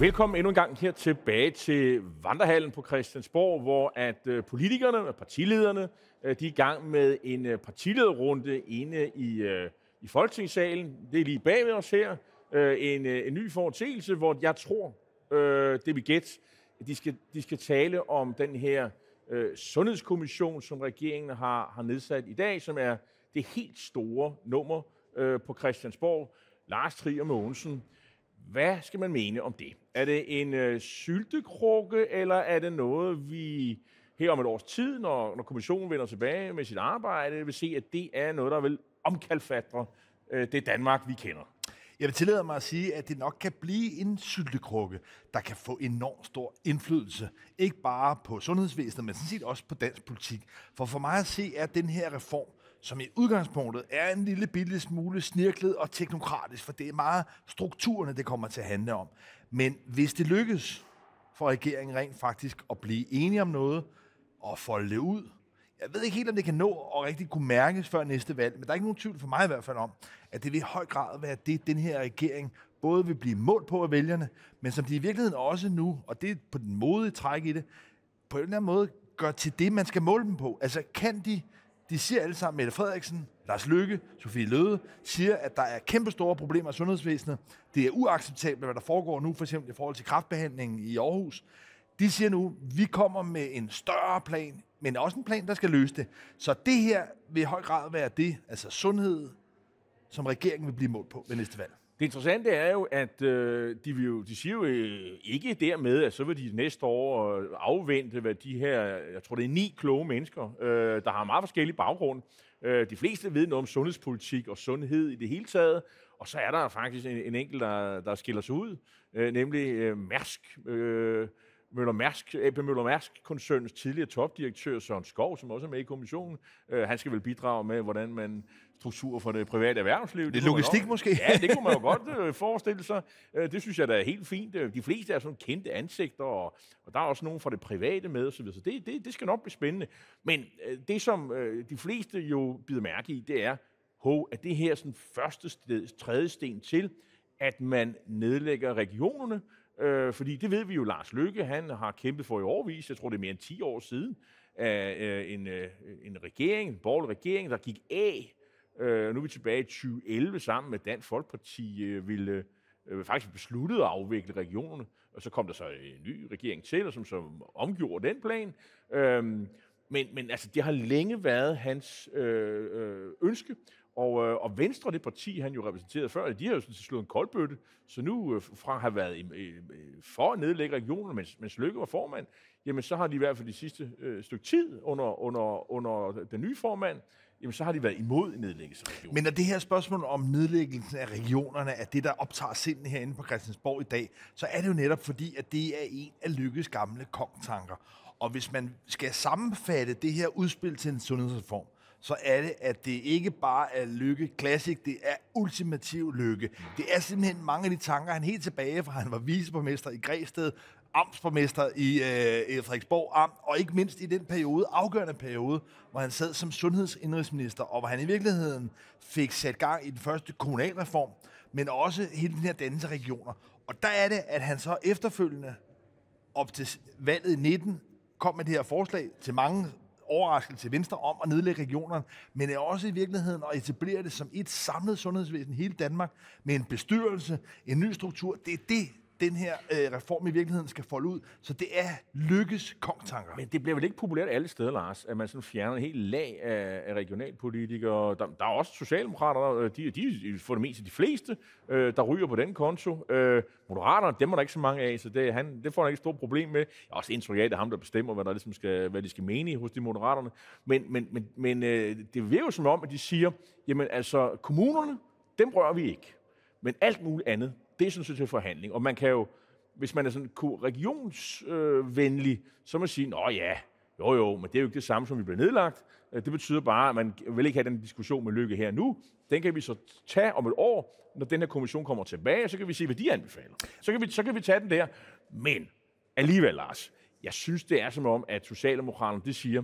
Velkommen endnu en gang her tilbage til Vandrehallen på Christiansborg, hvor at øh, politikerne og partilederne øh, de er i gang med en øh, partilederrunde inde i, i Folketingssalen. Det er lige bagved os her. En, en ny foretagelse, hvor jeg tror, det vi gætte, at de skal, de skal tale om den her sundhedskommission, som regeringen har, har nedsat i dag, som er det helt store nummer på Christiansborg. Lars Trier Mogensen, hvad skal man mene om det? Er det en øh, syltekrukke, eller er det noget, vi her om et års tid, når, når kommissionen vender tilbage med sit arbejde, vil se, at det er noget, der vil omkalfatre øh, det Danmark, vi kender? Jeg vil tillade mig at sige, at det nok kan blive en syltekrukke, der kan få enormt stor indflydelse. Ikke bare på sundhedsvæsenet, men sådan set også på dansk politik. For for mig at se, er den her reform som i udgangspunktet er en lille bitte smule snirklet og teknokratisk, for det er meget strukturerne, det kommer til at handle om. Men hvis det lykkes for regeringen rent faktisk at blive enige om noget og folde det ud, jeg ved ikke helt, om det kan nå og rigtig kunne mærkes før næste valg, men der er ikke nogen tvivl for mig i hvert fald om, at det vil i høj grad være det, den her regering både vil blive målt på af vælgerne, men som de i virkeligheden også nu, og det er på den modige træk i det, på en eller anden måde gør til det, man skal måle dem på. Altså kan de de siger alle sammen, Mette Frederiksen, Lars Lykke, Sofie Løde, siger, at der er kæmpe store problemer i sundhedsvæsenet. Det er uacceptabelt, hvad der foregår nu, for eksempel i forhold til kraftbehandlingen i Aarhus. De siger nu, vi kommer med en større plan, men også en plan, der skal løse det. Så det her vil i høj grad være det, altså sundhed, som regeringen vil blive målt på ved næste valg. Det interessante er jo, at øh, de, vil jo, de siger jo øh, ikke dermed, at så vil de næste år øh, afvente, hvad de her, jeg tror det er ni kloge mennesker, øh, der har meget forskellige baggrund. Øh, de fleste ved noget om sundhedspolitik og sundhed i det hele taget, og så er der faktisk en, en enkelt, der, der skiller sig ud, øh, nemlig øh, Mærsk. Øh, Møller Mærsk, AP Møller Mærsk-koncernens tidligere topdirektør Søren Skov, som også er med i kommissionen. Øh, han skal vel bidrage med, hvordan man struktur for det private erhvervsliv. Det er logistik måske? Ja, det kunne man jo godt øh, forestille sig. Øh, det synes jeg, der er helt fint. Øh, de fleste er sådan kendte ansigter, og, og der er også nogen fra det private med osv., så det, det, det skal nok blive spændende. Men det, som de fleste jo bider mærke i, det er, ho, at det her sådan første sted, tredje sten til, at man nedlægger regionerne, Øh, fordi det ved vi jo, Lars Lykke, han har kæmpet for i årvis, jeg tror det er mere end 10 år siden, af øh, en, øh, en regering, en borgerlig regering, der gik af. Øh, nu er vi tilbage i 2011 sammen med Dansk Folkeparti, øh, ville øh, faktisk besluttede at afvikle regionerne, og så kom der så en ny regering til, og som så omgjorde den plan. Øh, men, men altså, det har længe været hans øh, øh, ønske, og, øh, og Venstre, det parti, han jo repræsenterede før, de har jo sådan slået en koldbøtte, så nu øh, fra at have været i, øh, for at nedlægge regionen, mens, mens Lykke var formand, jamen så har de i hvert fald de sidste øh, stykke tid under, under, under den nye formand, jamen så har de været imod nedlæggelse af regioner. Men er det her spørgsmål om nedlæggelsen af regionerne, er det, der optager sinden herinde på Christiansborg i dag, så er det jo netop fordi, at det er en af Lykkes gamle kongtanker. Og hvis man skal sammenfatte det her udspil til en sundhedsreform, så er det, at det ikke bare er lykke classic, det er ultimativ lykke. Det er simpelthen mange af de tanker, han helt tilbage fra, han var viceborgmester i Græsted, amtsborgmester i øh, Frederiksborg Amt, og ikke mindst i den periode, afgørende periode, hvor han sad som sundhedsindrigsminister, og hvor han i virkeligheden fik sat gang i den første kommunalreform, men også hele den her dannelse af regioner. Og der er det, at han så efterfølgende, op til valget i 19, kom med det her forslag til mange overraskelse til Venstre om at nedlægge regionerne, men er også i virkeligheden at etablere det som et samlet sundhedsvæsen hele Danmark med en bestyrelse, en ny struktur. Det er det, den her øh, reform i virkeligheden skal folde ud. Så det er lykkes kongtanker. Men det bliver vel ikke populært alle steder, Lars, at man sådan fjerner en helt lag af, af regionalpolitikere. Der, der er også socialdemokrater, de, de for det meste de fleste, øh, der ryger på den konto. Øh, Moderaterne, dem er der ikke så mange af, så det, han, det får han ikke et stort problem med. Jeg er også indtryk af, at det er ham, der bestemmer, hvad, der ligesom skal, hvad de skal mene hos de moderaterne. Men, men, men, men øh, det virker jo som om, at de siger, jamen altså, kommunerne, dem rører vi ikke. Men alt muligt andet, det er sådan set til forhandling. Og man kan jo, hvis man er sådan regionsvenlig, så må man sige, nå ja, jo jo, men det er jo ikke det samme, som vi bliver nedlagt. Øh, det betyder bare, at man vil ikke have den diskussion med Lykke her nu. Den kan vi så tage om et år, når den her kommission kommer tilbage, så kan vi se, hvad de anbefaler. Så kan vi, så kan vi tage den der. Men alligevel, Lars, jeg synes, det er som om, at Socialdemokraterne, de siger,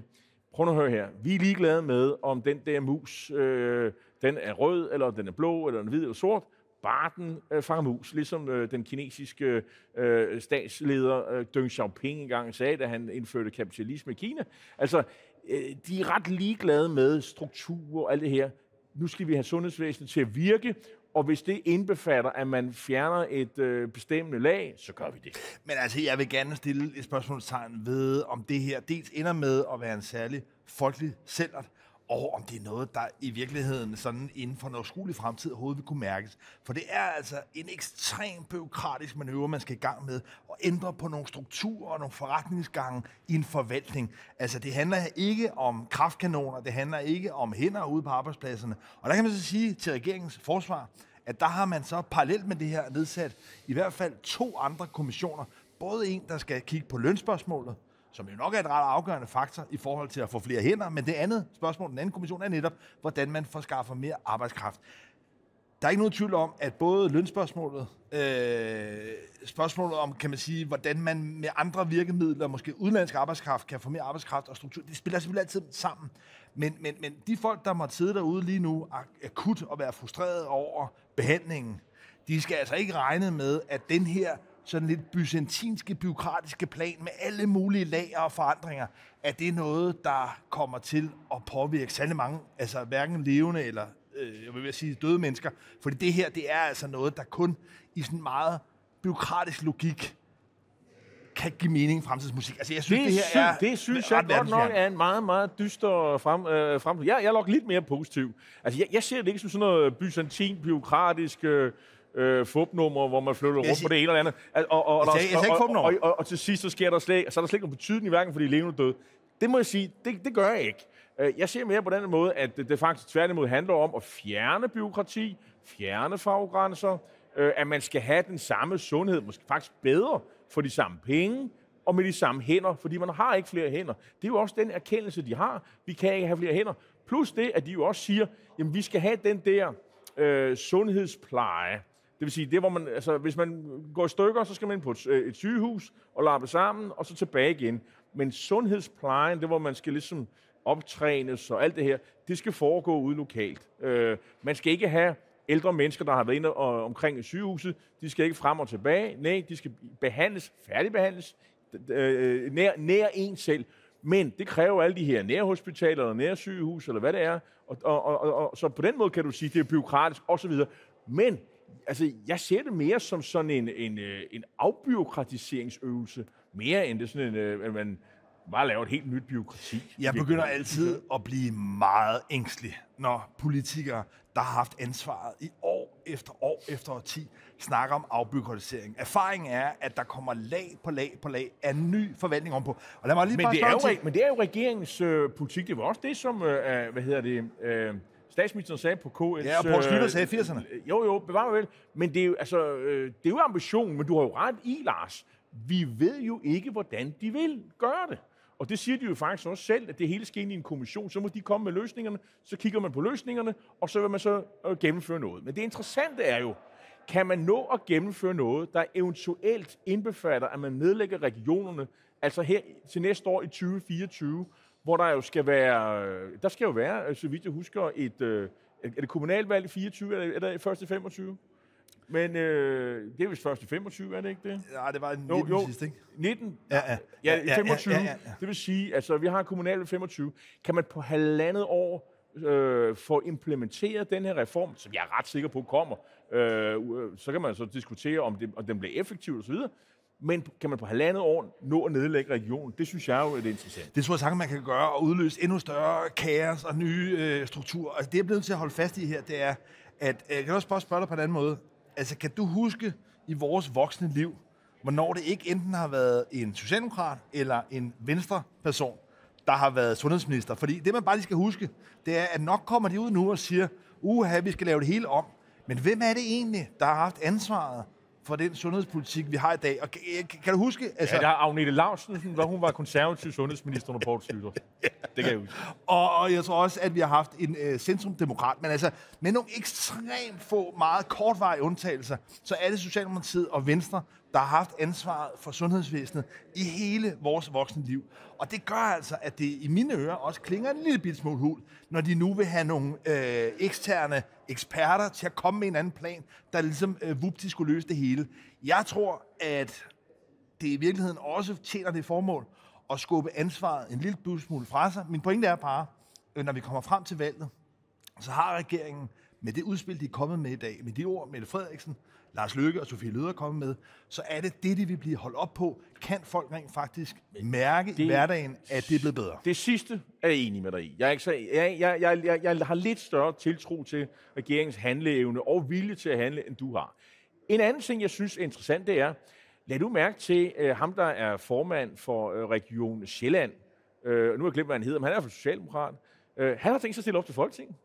prøv at høre her, vi er ligeglade med, om den der mus, øh, den er rød, eller den er blå, eller den er hvid eller sort Barten øh, fanger mus, ligesom øh, den kinesiske øh, statsleder øh, Deng Xiaoping engang sagde, da han indførte kapitalisme i Kina. Altså, øh, de er ret ligeglade med struktur og alt det her. Nu skal vi have sundhedsvæsenet til at virke, og hvis det indbefatter, at man fjerner et øh, bestemmende lag, så gør vi det. Men altså, jeg vil gerne stille et spørgsmålstegn ved, om det her dels ender med at være en særlig folkelig sælgert, og om det er noget, der i virkeligheden sådan inden for en overskuelig fremtid overhovedet vil kunne mærkes. For det er altså en ekstrem byråkratisk manøvre, man skal i gang med, og ændre på nogle strukturer og nogle forretningsgange i en forvaltning. Altså, det handler ikke om kraftkanoner, det handler ikke om hænder ude på arbejdspladserne. Og der kan man så sige til regeringens forsvar, at der har man så parallelt med det her nedsat i hvert fald to andre kommissioner. Både en, der skal kigge på lønspørgsmålet, som jo nok er et ret afgørende faktor i forhold til at få flere hænder, men det andet spørgsmål, den anden kommission, er netop, hvordan man får skaffet mere arbejdskraft. Der er ikke nogen tvivl om, at både lønspørgsmålet, øh, spørgsmålet om, kan man sige, hvordan man med andre virkemidler, måske udenlandsk arbejdskraft, kan få mere arbejdskraft og struktur, det spiller selvfølgelig altid sammen. Men, men, men de folk, der måtte sidde derude lige nu, akut og være frustreret over behandlingen, de skal altså ikke regne med, at den her sådan lidt byzantinske, byråkratiske plan med alle mulige lager og forandringer, at det er noget, der kommer til at påvirke særlig mange, altså hverken levende eller øh, jeg vil sige døde mennesker. Fordi det her, det er altså noget, der kun i sådan meget byråkratisk logik kan give mening fremtidsmusik. Altså, jeg synes, det, det her sy- er... Det synes jeg godt nok er en meget, meget dyster frem, øh, fremtid. Jeg, jeg er nok lidt mere positiv. Altså, jeg, jeg ser det ikke som sådan noget byzantin, byråkratisk... Øh, øh, fupnummer, hvor man flytter rundt på det ene eller andet. Og, og, og, og, og, og, til sidst, så, sker der slet, så er der slet ikke nogen betydning, hverken for de levende og døde. Det må jeg sige, det, det gør jeg ikke. Øh, jeg ser mere på den måde, at det, det faktisk tværtimod handler om at fjerne byråkrati, fjerne faggrænser, øh, at man skal have den samme sundhed, måske faktisk bedre, for de samme penge, og med de samme hænder, fordi man har ikke flere hænder. Det er jo også den erkendelse, de har. Vi kan ikke have flere hænder. Plus det, at de jo også siger, jamen vi skal have den der øh, sundhedspleje, det vil sige, det hvor man, altså, hvis man går i stykker, så skal man ind på et, øh, et sygehus og lappe sammen, og så tilbage igen. Men sundhedsplejen, det hvor man skal ligesom optrænes og alt det her, det skal foregå ude lokalt. Øh, man skal ikke have ældre mennesker, der har været inde og, omkring sygehuset, de skal ikke frem og tilbage. Nej, de skal behandles, færdigbehandles, øh, nær, nær en selv. Men det kræver alle de her nærhospitaler eller nærsygehus, eller hvad det er. Og, og, og, og, så på den måde kan du sige, det er byråkratisk osv. Men altså, jeg ser det mere som sådan en, en, øh, en afbyråkratiseringsøvelse, mere end det sådan en, øh, at man bare laver et helt nyt byråkrati. Jeg begynder altid at blive meget ængstelig, når politikere, der har haft ansvaret i år efter år efter årti, snakker om afbyråkratisering. Erfaringen er, at der kommer lag på lag på lag af ny forvaltning ovenpå. Og lad mig lige men, bare det er jo, men det er jo regeringens øh, politik. Det var også det, som, øh, hvad hedder det, øh, statsministeren sagde på KS... Ja, og Poul Slytter sagde i 80'erne. Øh, jo, jo, bevar mig vel. Men det er jo, altså, øh, det er jo ambitionen, men du har jo ret i, Lars. Vi ved jo ikke, hvordan de vil gøre det. Og det siger de jo faktisk også selv, at det hele skal ind i en kommission. Så må de komme med løsningerne, så kigger man på løsningerne, og så vil man så øh, gennemføre noget. Men det interessante er jo, kan man nå at gennemføre noget, der eventuelt indbefatter, at man nedlægger regionerne, altså her til næste år i 2024, hvor der jo skal være, der skal jo være, så vidt jeg husker, et, øh, er det kommunalvalg i 24, eller er det først i 25? Men øh, det er vist først i 25, er det ikke det? Ja, det var i 19 jo, jo, sidst, ikke? 19? Ja, ja. Ja, i 25. Ja, ja, ja, ja. Det vil sige, altså vi har kommunalvalg i 25. Kan man på halvandet år øh, få implementeret den her reform, som jeg er ret sikker på kommer, øh, så kan man så diskutere, om, det, om den bliver effektiv osv., men kan man på halvandet år nå at nedlægge regionen? Det synes jeg jo er det interessant. Det tror jeg sagtens, man kan gøre og udløse endnu større kaos og nye øh, strukturer. Altså, det, jeg er blevet til at holde fast i her, det er, at øh, jeg kan også bare spørge dig på en anden måde. Altså, kan du huske i vores voksne liv, hvornår det ikke enten har været en socialdemokrat eller en venstre person, der har været sundhedsminister? Fordi det, man bare lige skal huske, det er, at nok kommer de ud nu og siger, uha, vi skal lave det hele om. Men hvem er det egentlig, der har haft ansvaret for den sundhedspolitik, vi har i dag. Og kan, kan du huske... Altså... Ja, der er Agnete Lausen, hvor hun var konservativ sundhedsminister under Poul Slytter. ja. Det kan jeg huske. Og, og jeg tror også, at vi har haft en øh, centrumdemokrat, men altså med nogle ekstremt få, meget kortvarige undtagelser, så er det Socialdemokratiet og Venstre der har haft ansvaret for sundhedsvæsenet i hele vores voksne liv. Og det gør altså, at det i mine ører også klinger en lille bit smule hul, når de nu vil have nogle øh, eksterne eksperter til at komme med en anden plan, der ligesom øh, vupti skulle løse det hele. Jeg tror, at det i virkeligheden også tjener det formål at skubbe ansvaret en lille smule fra sig. Min pointe er bare, øh, når vi kommer frem til valget, så har regeringen med det udspil, de er kommet med i dag, med de ord, Mette Frederiksen, Lars Løkke og Sofie Løder er kommet med, så er det det, de vil blive holdt op på. Kan folk rent faktisk mærke det, i hverdagen, at det er blevet bedre? Det sidste er jeg enig med dig i. Jeg, er ikke så, jeg, jeg, jeg, jeg, jeg har lidt større tiltro til regeringens handleevne og vilje til at handle, end du har. En anden ting, jeg synes er interessant, det er, lad du mærke til uh, ham, der er formand for uh, Region Sjælland. Uh, nu har jeg glemt, hvad han hedder, men han er for Socialdemokrat. Uh, han har tænkt sig at stille op til Folketinget.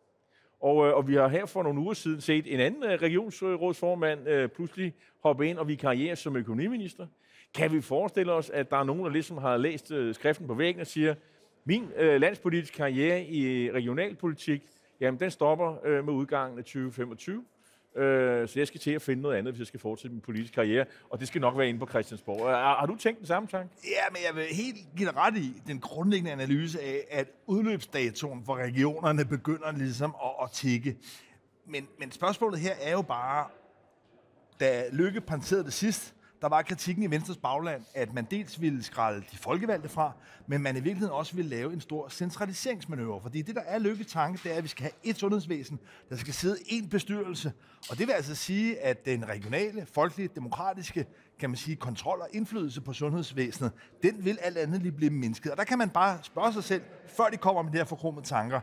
Og, øh, og vi har her for nogle uger siden set en anden øh, regionsrådsformand øh, pludselig hoppe ind og vi karriere som økonomiminister. Kan vi forestille os, at der er nogen, der ligesom har læst øh, skriften på væggen og siger, min øh, landspolitiske karriere i regionalpolitik, jamen den stopper øh, med udgangen af 2025. Øh, så jeg skal til at finde noget andet, hvis jeg skal fortsætte min politiske karriere. Og det skal nok være inde på Christiansborg. Øh, har, har du tænkt den samme tanke? Ja, men jeg vil helt give dig ret i den grundlæggende analyse af, at udløbsdatoen for regionerne begynder ligesom at, at tikke. Men, men spørgsmålet her er jo bare, da Lykke penserede det sidst, der var kritikken i Venstres bagland, at man dels ville skralde de folkevalgte fra, men man i virkeligheden også ville lave en stor centraliseringsmanøvre. Fordi det, der er lykke tanke, det er, at vi skal have et sundhedsvæsen, der skal sidde én bestyrelse. Og det vil altså sige, at den regionale, folkelige, demokratiske kan man sige, kontrol og indflydelse på sundhedsvæsenet, den vil alt andet lige blive mindsket. Og der kan man bare spørge sig selv, før de kommer med de her forkromede tanker,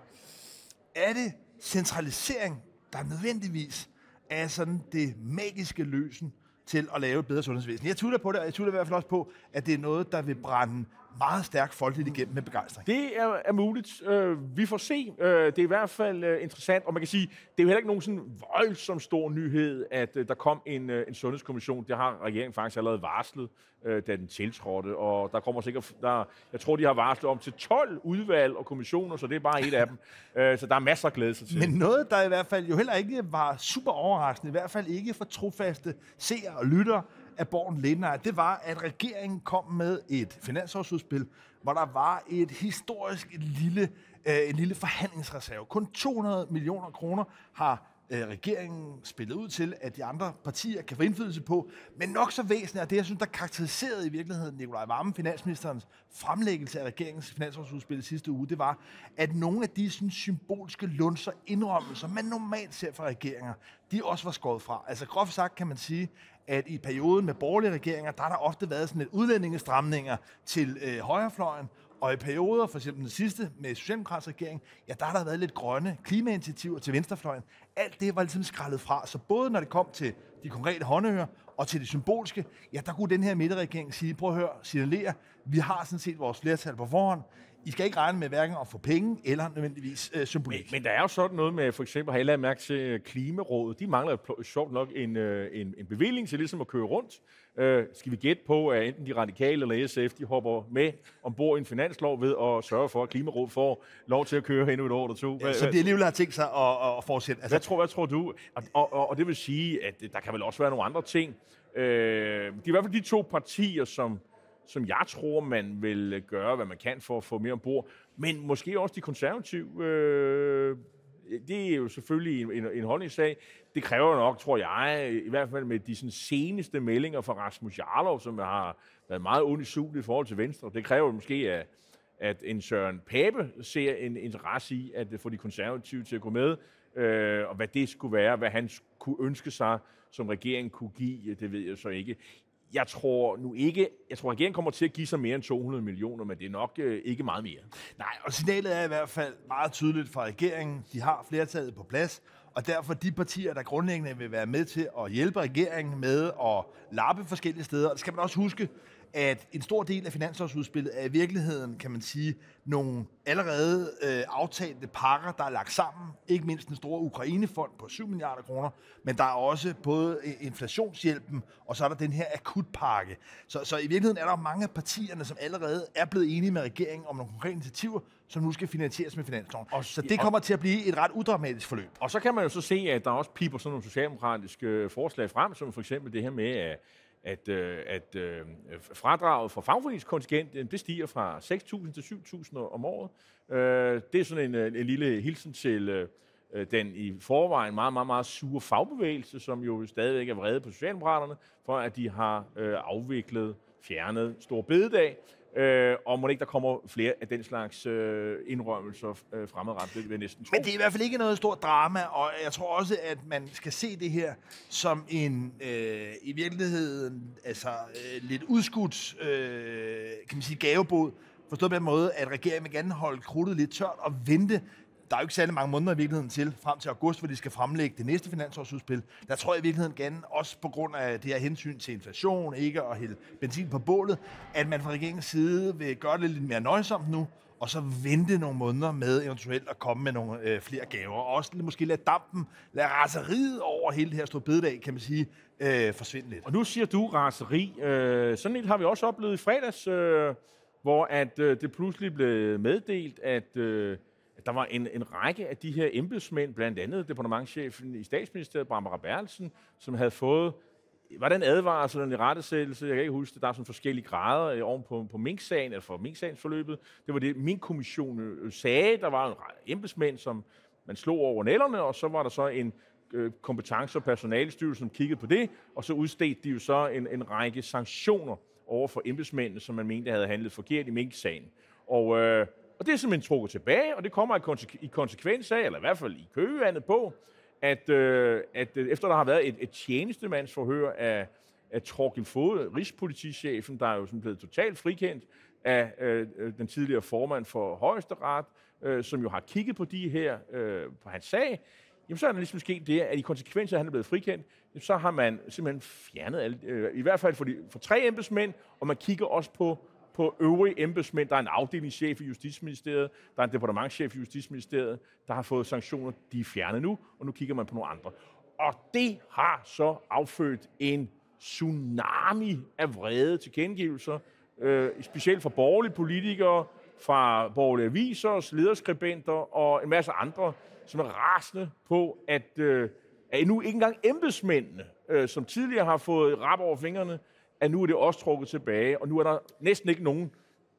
er det centralisering, der nødvendigvis er sådan det magiske løsen til at lave et bedre sundhedsvæsen. Jeg tvivler på det, og jeg tvivler i hvert fald også på, at det er noget, der vil brænde meget stærkt folkeligt igennem med begejstring. Det er, er muligt. Uh, vi får se. Uh, det er i hvert fald uh, interessant, og man kan sige, det er jo heller ikke nogen sådan voldsom stor nyhed, at uh, der kom en, uh, en sundhedskommission. Det har regeringen faktisk allerede varslet, uh, da den tiltrådte, og der kommer sikkert, der, jeg tror, de har varslet om til 12 udvalg og kommissioner, så det er bare et af dem. Uh, så der er masser at glæde sig til. Men noget, der i hvert fald jo heller ikke var super overraskende, i hvert fald ikke for trofaste seere og lyttere, af Borgen Lindner, det var, at regeringen kom med et finansårsudspil, hvor der var et historisk lille, øh, en lille forhandlingsreserve. Kun 200 millioner kroner har øh, regeringen spillet ud til, at de andre partier kan få indflydelse på. Men nok så væsentligt er det, jeg synes, der karakteriserede i virkeligheden Nikolaj Vammen, finansministerens fremlæggelse af regeringens finansårsudspil sidste uge, det var, at nogle af de sådan, symbolske lunser indrømmelser, man normalt ser fra regeringer, de også var skåret fra. Altså groft sagt kan man sige, at i perioden med borgerlige regeringer, der har der ofte været sådan lidt udlændingestramninger til øh, højrefløjen, og i perioder, for eksempel den sidste med Socialdemokratisk regering, ja, der har der været lidt grønne klimainitiativer til venstrefløjen. Alt det var ligesom skrællet fra. Så både når det kom til de konkrete håndører og til det symbolske, ja, der kunne den her midterregering sige, prøv at høre, signalere, vi har sådan set vores flertal på forhånd. I skal ikke regne med hverken at få penge eller nødvendigvis øh, symbolik. Men, men der er jo sådan noget med, for eksempel har jeg mærke til Klimarådet. De mangler sjovt nok en, øh, en, en bevilling til ligesom at køre rundt. Øh, skal vi gætte på, at enten de radikale eller SF, de hopper med ombord i en finanslov ved at sørge for, at Klimarådet får lov til at køre endnu et år eller to? Ja, så det alligevel har tænkt sig at, at fortsætte? Altså... Hvad, tror, hvad tror du? Og, og, og, og det vil sige, at der kan vel også være nogle andre ting. Øh, det er i hvert fald de to partier, som som jeg tror, man vil øh, gøre, hvad man kan for at få mere ombord. Men måske også de konservative. Øh, det er jo selvfølgelig en, en, en holdningssag. Det kræver nok, tror jeg, i hvert fald med de sådan, seneste meldinger fra Rasmus Jarlov, som har været meget unisul i forhold til Venstre. Det kræver måske, at, at en Søren Pape ser en interesse i at få de konservative til at gå med, øh, og hvad det skulle være, hvad han kunne ønske sig, som regeringen kunne give, det ved jeg så ikke jeg tror nu ikke, jeg tror, regeringen kommer til at give sig mere end 200 millioner, men det er nok øh, ikke meget mere. Nej, og signalet er i hvert fald meget tydeligt fra regeringen. De har flertallet på plads, og derfor de partier, der grundlæggende vil være med til at hjælpe regeringen med at lappe forskellige steder. Og det skal man også huske, at en stor del af finanslovsudspillet er i virkeligheden, kan man sige, nogle allerede øh, aftalte pakker, der er lagt sammen. Ikke mindst den store Ukrainefond på 7 milliarder kroner, men der er også både inflationshjælpen, og så er der den her akutpakke. Så, så i virkeligheden er der mange af partierne, som allerede er blevet enige med regeringen om nogle konkrete initiativer, som nu skal finansieres med finansloven. Og, så det kommer til at blive et ret udramatisk forløb. Og så kan man jo så se, at der også piper sådan nogle socialdemokratiske forslag frem, som for eksempel det her med, at at, øh, at øh, fradraget for fagforeningskontingent, det stiger fra 6.000 til 7.000 om året. Øh, det er sådan en, øh, en lille hilsen til øh, øh, den i forvejen meget, meget, meget sure fagbevægelse, som jo stadigvæk er vrede på Socialdemokraterne, for at de har øh, afviklet, fjernet Stor Bededag. Øh, og må ikke der kommer flere af den slags øh, indrømmelser øh, fremadrettet, det vil jeg næsten tro. Men det er i hvert fald ikke noget stort drama, og jeg tror også, at man skal se det her som en, øh, i virkeligheden, altså øh, lidt udskudt, øh, kan man sige, gavebod, forstået på den måde, at regeringen vil gerne holde krudtet lidt tørt og vente der er jo ikke særlig mange måneder i virkeligheden til, frem til august, hvor de skal fremlægge det næste finansårsudspil. Der tror jeg i virkeligheden gerne, også på grund af det her hensyn til inflation, ikke at hælde benzin på bålet, at man fra regeringens side vil gøre det lidt mere nøjsomt nu, og så vente nogle måneder med eventuelt at komme med nogle øh, flere gaver. Og også måske lade dampen, lade raseriet over hele det her store bededag, kan man sige, øh, forsvinde lidt. Og nu siger du raseri. Øh, sådan et har vi også oplevet i fredags, øh, hvor at øh, det pludselig blev meddelt, at øh, der var en, en række af de her embedsmænd, blandt andet departementchefen i statsministeriet, Barbara Berlsen, som havde fået var den advarsel eller en rettesættelse? Jeg kan ikke huske det. Der er sådan forskellige grader øh, oven på, på Mink-sagen, eller for Mink-sagens forløbet. Det var det, min kommission øh, sagde. Der var en embedsmænd, som man slog over nælderne, og så var der så en øh, kompetence- og personalstyrelse, som kiggede på det, og så udstedte de jo så en, en række sanktioner over for embedsmændene, som man mente havde handlet forkert i Mink-sagen. Og øh, og det er simpelthen trukket tilbage, og det kommer i, konse- i konsekvens af, eller i hvert fald i køgevandet på, at, øh, at øh, efter der har været et, et tjenestemandsforhør af, af Torkel Fode, rigspolitichefen, der er jo sådan blevet totalt frikendt af øh, øh, den tidligere formand for Højesteret, øh, som jo har kigget på de her, øh, på hans sag, jamen så er der ligesom sket det, at i konsekvens af, at han er blevet frikendt, så har man simpelthen fjernet alle, øh, i hvert fald for, de, for tre embedsmænd, og man kigger også på på øvrige embedsmænd. Der er en afdelingschef i Justitsministeriet, der er en departementschef i Justitsministeriet, der har fået sanktioner, de er fjernet nu, og nu kigger man på nogle andre. Og det har så affødt en tsunami af vrede tilkendegivelser, øh, specielt fra borgerlige politikere, fra borgerlige aviser, lederskribenter og en masse andre, som er rasende på, at, øh, at nu ikke engang embedsmændene, øh, som tidligere har fået rap over fingrene, at nu er det også trukket tilbage, og nu er der næsten ikke nogen,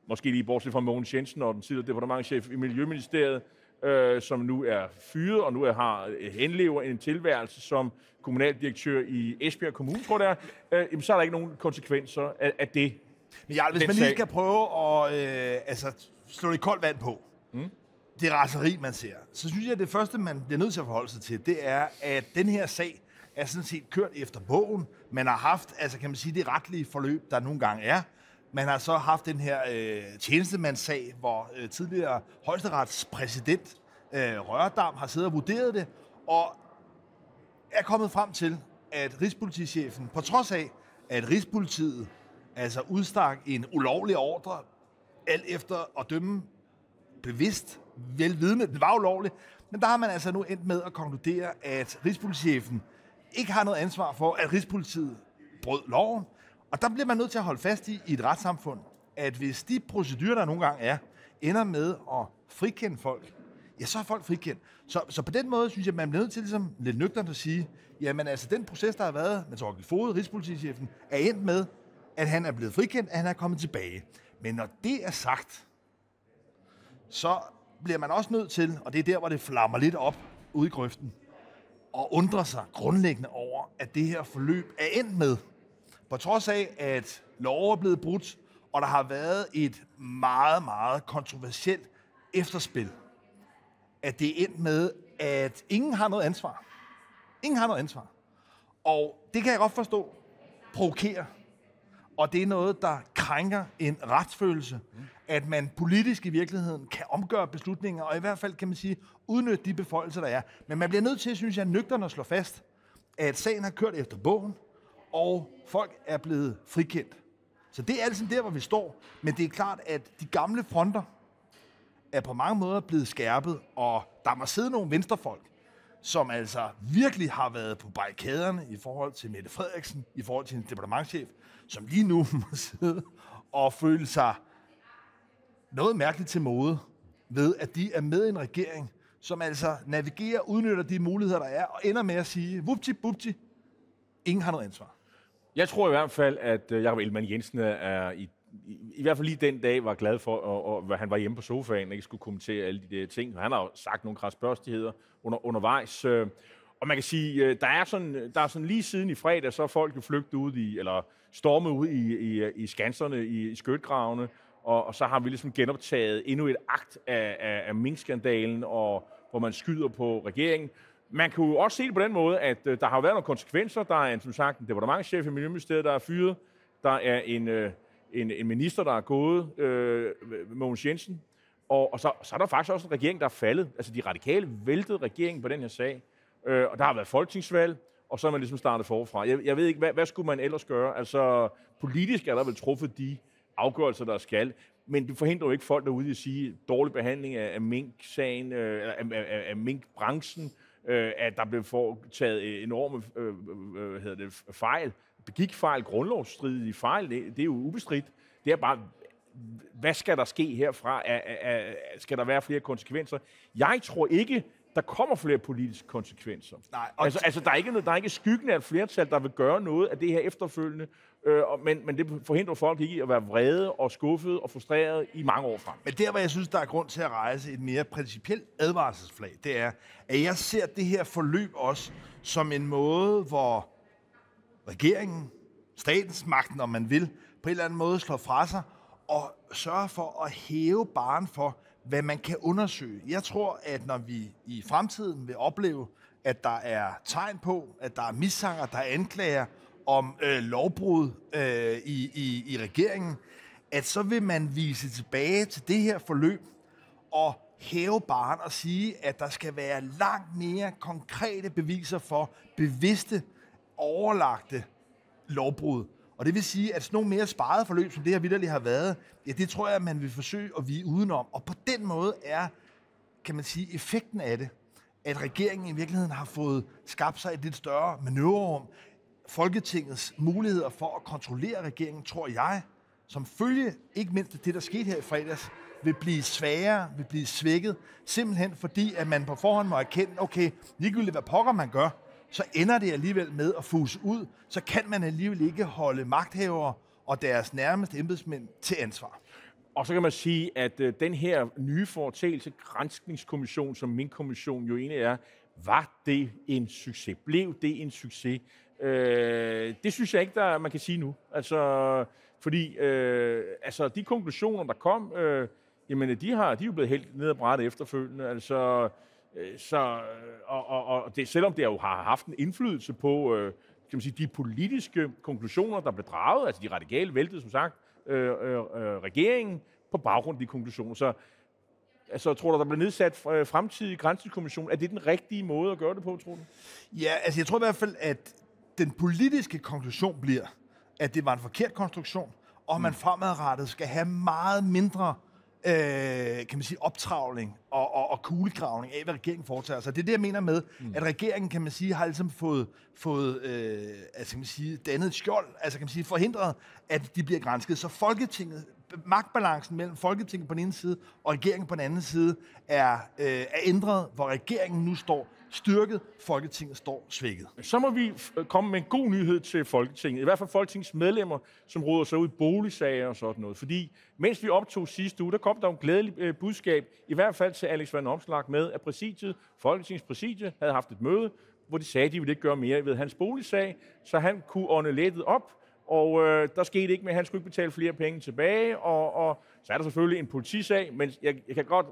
måske lige bortset fra Mogens Jensen og den tidligere departementchef i Miljøministeriet, øh, som nu er fyret, og nu er, har henlever en tilværelse som kommunaldirektør i Esbjerg Kommune, tror jeg øh, så er der ikke nogen konsekvenser af, af det. Men ja, hvis man lige skal prøve at øh, altså, slå det koldt vand på, mm. det raseri, man ser, så synes jeg, at det første, man bliver nødt til at forholde sig til, det er, at den her sag, er sådan set kørt efter bogen. Man har haft, altså kan man sige, det retlige forløb, der nogle gange er. Man har så haft den her øh, tjenestemandssag, hvor øh, tidligere højesteretspræsident øh, Rørdam har siddet og vurderet det, og er kommet frem til, at Rigspolitichefen, på trods af, at Rigspolitiet altså udstak en ulovlig ordre, alt efter at dømme bevidst, velvidende, den var ulovlig, men der har man altså nu endt med at konkludere, at Rigspolitichefen ikke har noget ansvar for, at Rigspolitiet brød loven. Og der bliver man nødt til at holde fast i, i et retssamfund, at hvis de procedurer, der nogle gange er, ender med at frikende folk, ja, så er folk frikendt. Så, så på den måde synes jeg, man bliver nødt til ligesom, lidt nøgternt at sige, jamen altså den proces, der har været med Torkel Fode, Rigspolitichefen, er endt med, at han er blevet frikendt, at han er kommet tilbage. Men når det er sagt, så bliver man også nødt til, og det er der, hvor det flammer lidt op ude i grøften, og undre sig grundlæggende over, at det her forløb er endt med, på trods af, at lov er blevet brudt, og der har været et meget, meget kontroversielt efterspil, at det er endt med, at ingen har noget ansvar. Ingen har noget ansvar. Og det kan jeg godt forstå provokerer og det er noget, der krænker en retsfølelse, at man politisk i virkeligheden kan omgøre beslutninger, og i hvert fald kan man sige, udnytte de beføjelser, der er. Men man bliver nødt til, synes jeg, nøgterne at slå fast, at sagen har kørt efter bogen, og folk er blevet frikendt. Så det er altså der, hvor vi står. Men det er klart, at de gamle fronter er på mange måder blevet skærpet, og der må sidde nogle venstrefolk, som altså virkelig har været på barrikaderne i forhold til Mette Frederiksen, i forhold til en departementchef, som lige nu må sidde og føle sig noget mærkeligt til mode ved, at de er med i en regering, som altså navigerer, udnytter de muligheder, der er, og ender med at sige, vupti, bupti, ingen har noget ansvar. Jeg tror i hvert fald, at øh, Jacob Ellemann Jensen er i, i, i hvert fald lige den dag var glad for, og, og, at han var hjemme på sofaen og ikke skulle kommentere alle de der ting. Han har jo sagt nogle krasbørstigheder under, undervejs. Øh, og man kan sige, øh, der er sådan, der er sådan lige siden i fredag, så er folk jo flygtet ud i, eller stormet ud i, i, i skanserne, i, i skøtgravene, og, og så har vi ligesom genoptaget endnu et akt af, af, af minkskandalen, og hvor man skyder på regeringen. Man kunne jo også se det på den måde, at øh, der har været nogle konsekvenser. Der er en, som sagt en departementchef i Miljøministeriet, der er fyret. Der er en, øh, en, en minister, der er gået, øh, Mogens Jensen. Og, og så, så er der faktisk også en regering, der er faldet. Altså de radikale væltede regeringen på den her sag. øh, og der har været folketingsvalg, og så er man ligesom startet forfra. Jeg, jeg ved ikke, hvad, hvad skulle man ellers gøre? Altså politisk er der vel truffet de afgørelser, der skal. Men det forhindrer jo ikke folk derude i at sige dårlig behandling af, af mink-sagen, øh, af, af, af mink-branchen, øh, at der blev foretaget øh, enorme øh, øh, hvad hedder det, fejl, begik fejl, grundlovsstridige fejl, det, det er jo ubestridt. Det er bare, hvad skal der ske herfra? Er, er, er, skal der være flere konsekvenser? Jeg tror ikke, der kommer flere politiske konsekvenser. Nej, altså, altså, der, er ikke, der er ikke skyggen af et flertal, der vil gøre noget af det her efterfølgende, øh, men, men det forhindrer folk ikke i at være vrede og skuffet og frustreret i mange år frem. Men der, hvor jeg synes, der er grund til at rejse et mere principielt advarselsflag, det er, at jeg ser det her forløb også som en måde, hvor regeringen, statens magten, om man vil, på en eller anden måde slår fra sig og sørger for at hæve baren for, hvad man kan undersøge. Jeg tror, at når vi i fremtiden vil opleve, at der er tegn på, at der er missanger, der er anklager om øh, lovbrud øh, i, i, i regeringen, at så vil man vise tilbage til det her forløb og hæve barn og sige, at der skal være langt mere konkrete beviser for bevidste, overlagte lovbrud. Og det vil sige, at sådan nogle mere sparede forløb, som det her vidderligt har været, ja, det tror jeg, at man vil forsøge at vige udenom. Og på den måde er, kan man sige, effekten af det, at regeringen i virkeligheden har fået skabt sig et lidt større manøvrerum. Folketingets muligheder for at kontrollere regeringen, tror jeg, som følge ikke mindst det, der skete her i fredags, vil blive sværere, vil blive svækket, simpelthen fordi, at man på forhånd må erkende, okay, ligegyldigt hvad pokker man gør, så ender det alligevel med at fuse ud, så kan man alligevel ikke holde magthavere og deres nærmeste embedsmænd til ansvar. Og så kan man sige, at øh, den her nye foretagelse, grænskningskommission, som min kommission jo egentlig er, var det en succes? Blev det en succes? Øh, det synes jeg ikke, der man kan sige nu. Altså, fordi øh, altså, de konklusioner, der kom, øh, jamen, de, har, de er jo blevet helt ned og brættet efterfølgende. Altså, så, og, og, og det, selvom det jo har haft en indflydelse på øh, kan man sige, de politiske konklusioner, der blev draget, altså de radikale væltede som sagt øh, øh, øh, regeringen på baggrund af de konklusioner. Så altså, tror du, der bliver nedsat øh, fremtidig grænseskommission? Er det den rigtige måde at gøre det på, tror du? Ja, altså jeg tror i hvert fald, at den politiske konklusion bliver, at det var en forkert konstruktion, og man mm. fremadrettet skal have meget mindre øh, kan man sige, optravling og, og, og kuglegravning af, hvad regeringen foretager sig. Det er det, jeg mener med, mm. at regeringen, kan man sige, har ligesom fået, fået øh, altså, kan man sige, dannet et skjold, altså kan man sige, forhindret, at de bliver grænsket. Så Folketinget, magtbalancen mellem Folketinget på den ene side og regeringen på den anden side er, øh, er ændret, hvor regeringen nu står styrket, Folketinget står svækket. Så må vi øh, komme med en god nyhed til Folketinget. I hvert fald Folketingets medlemmer, som råder sig ud i boligsager og sådan noget. Fordi mens vi optog sidste uge, der kom der en glædelig øh, budskab, i hvert fald til Alex Van Omslag med, at præsidiet, Folketingets præsidie, havde haft et møde, hvor de sagde, at de ville ikke gøre mere ved hans boligsag, så han kunne ånde lettet op, og øh, der skete ikke med, at han skulle ikke betale flere penge tilbage, og, og så er der selvfølgelig en politisag, men jeg, jeg kan godt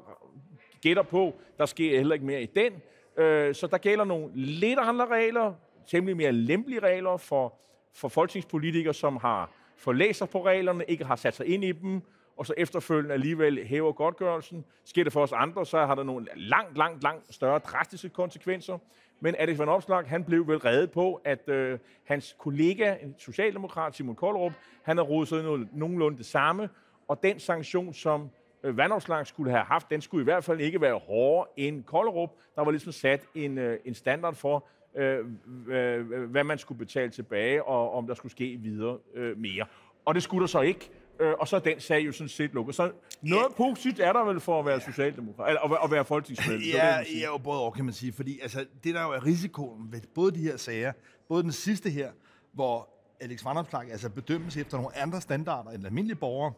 gætte på, der sker heller ikke mere i den. Øh, så der gælder nogle lidt andre regler, temmelig mere lempelige regler for, for folketingspolitikere, som har forlæst sig på reglerne, ikke har sat sig ind i dem, og så efterfølgende alligevel hæver godtgørelsen. Sker det for os andre, så har der nogle langt, langt, langt større drastiske konsekvenser. Men Alex Van Opslag, han blev vel reddet på, at øh, hans kollega, en socialdemokrat, Simon Koldrup, han har rodet sig noget, nogenlunde det samme, og den sanktion, som vandopslag skulle have haft, den skulle i hvert fald ikke være hårdere end Kollerup. Der var ligesom sat en, øh, en standard for, øh, øh, hvad man skulle betale tilbage, og om der skulle ske videre øh, mere. Og det skulle der så ikke. Øh, og så er den sag jo sådan set lukket. Så noget ja. positivt er der vel for at være socialdemokrat, eller at, være folketingsmedlem. Ja, det, ja, jo både og, kan man sige. Fordi altså, det der jo er risikoen ved både de her sager, både den sidste her, hvor Alex Vanopslagh altså bedømmes efter nogle andre standarder end almindelige borgere,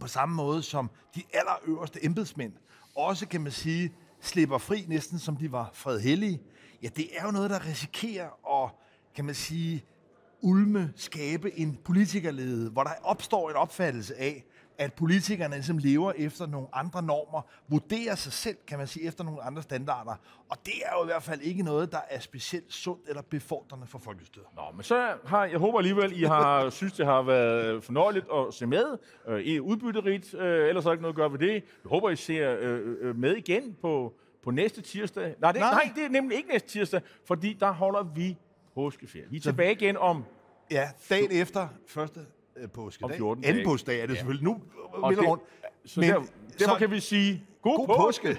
på samme måde som de allerøverste embedsmænd også, kan man sige, slipper fri næsten som de var fredhellige, ja, det er jo noget, der risikerer at, kan man sige, ulme, skabe en politikerlede, hvor der opstår en opfattelse af, at politikerne ligesom lever efter nogle andre normer, vurderer sig selv, kan man sige, efter nogle andre standarder. Og det er jo i hvert fald ikke noget, der er specielt sundt eller befordrende for folkestyret. Nå, men så har, jeg håber alligevel, I har synes, det har været fornøjeligt at se med. Øh, I er udbytterigt, øh, ellers er der ikke noget at gøre ved det. Jeg håber, I ser øh, øh, med igen på, på næste tirsdag. Nej det, nej. nej, det er nemlig ikke næste tirsdag, fordi der holder vi påskeferie. Vi er tilbage igen om Ja, dagen efter første øh, påskedag. Om 14 Anden dage. påskedag er det Ja. selvfølgelig nu. Og det- rundt. Så Men- der, derfor så- kan vi sige god, God påske.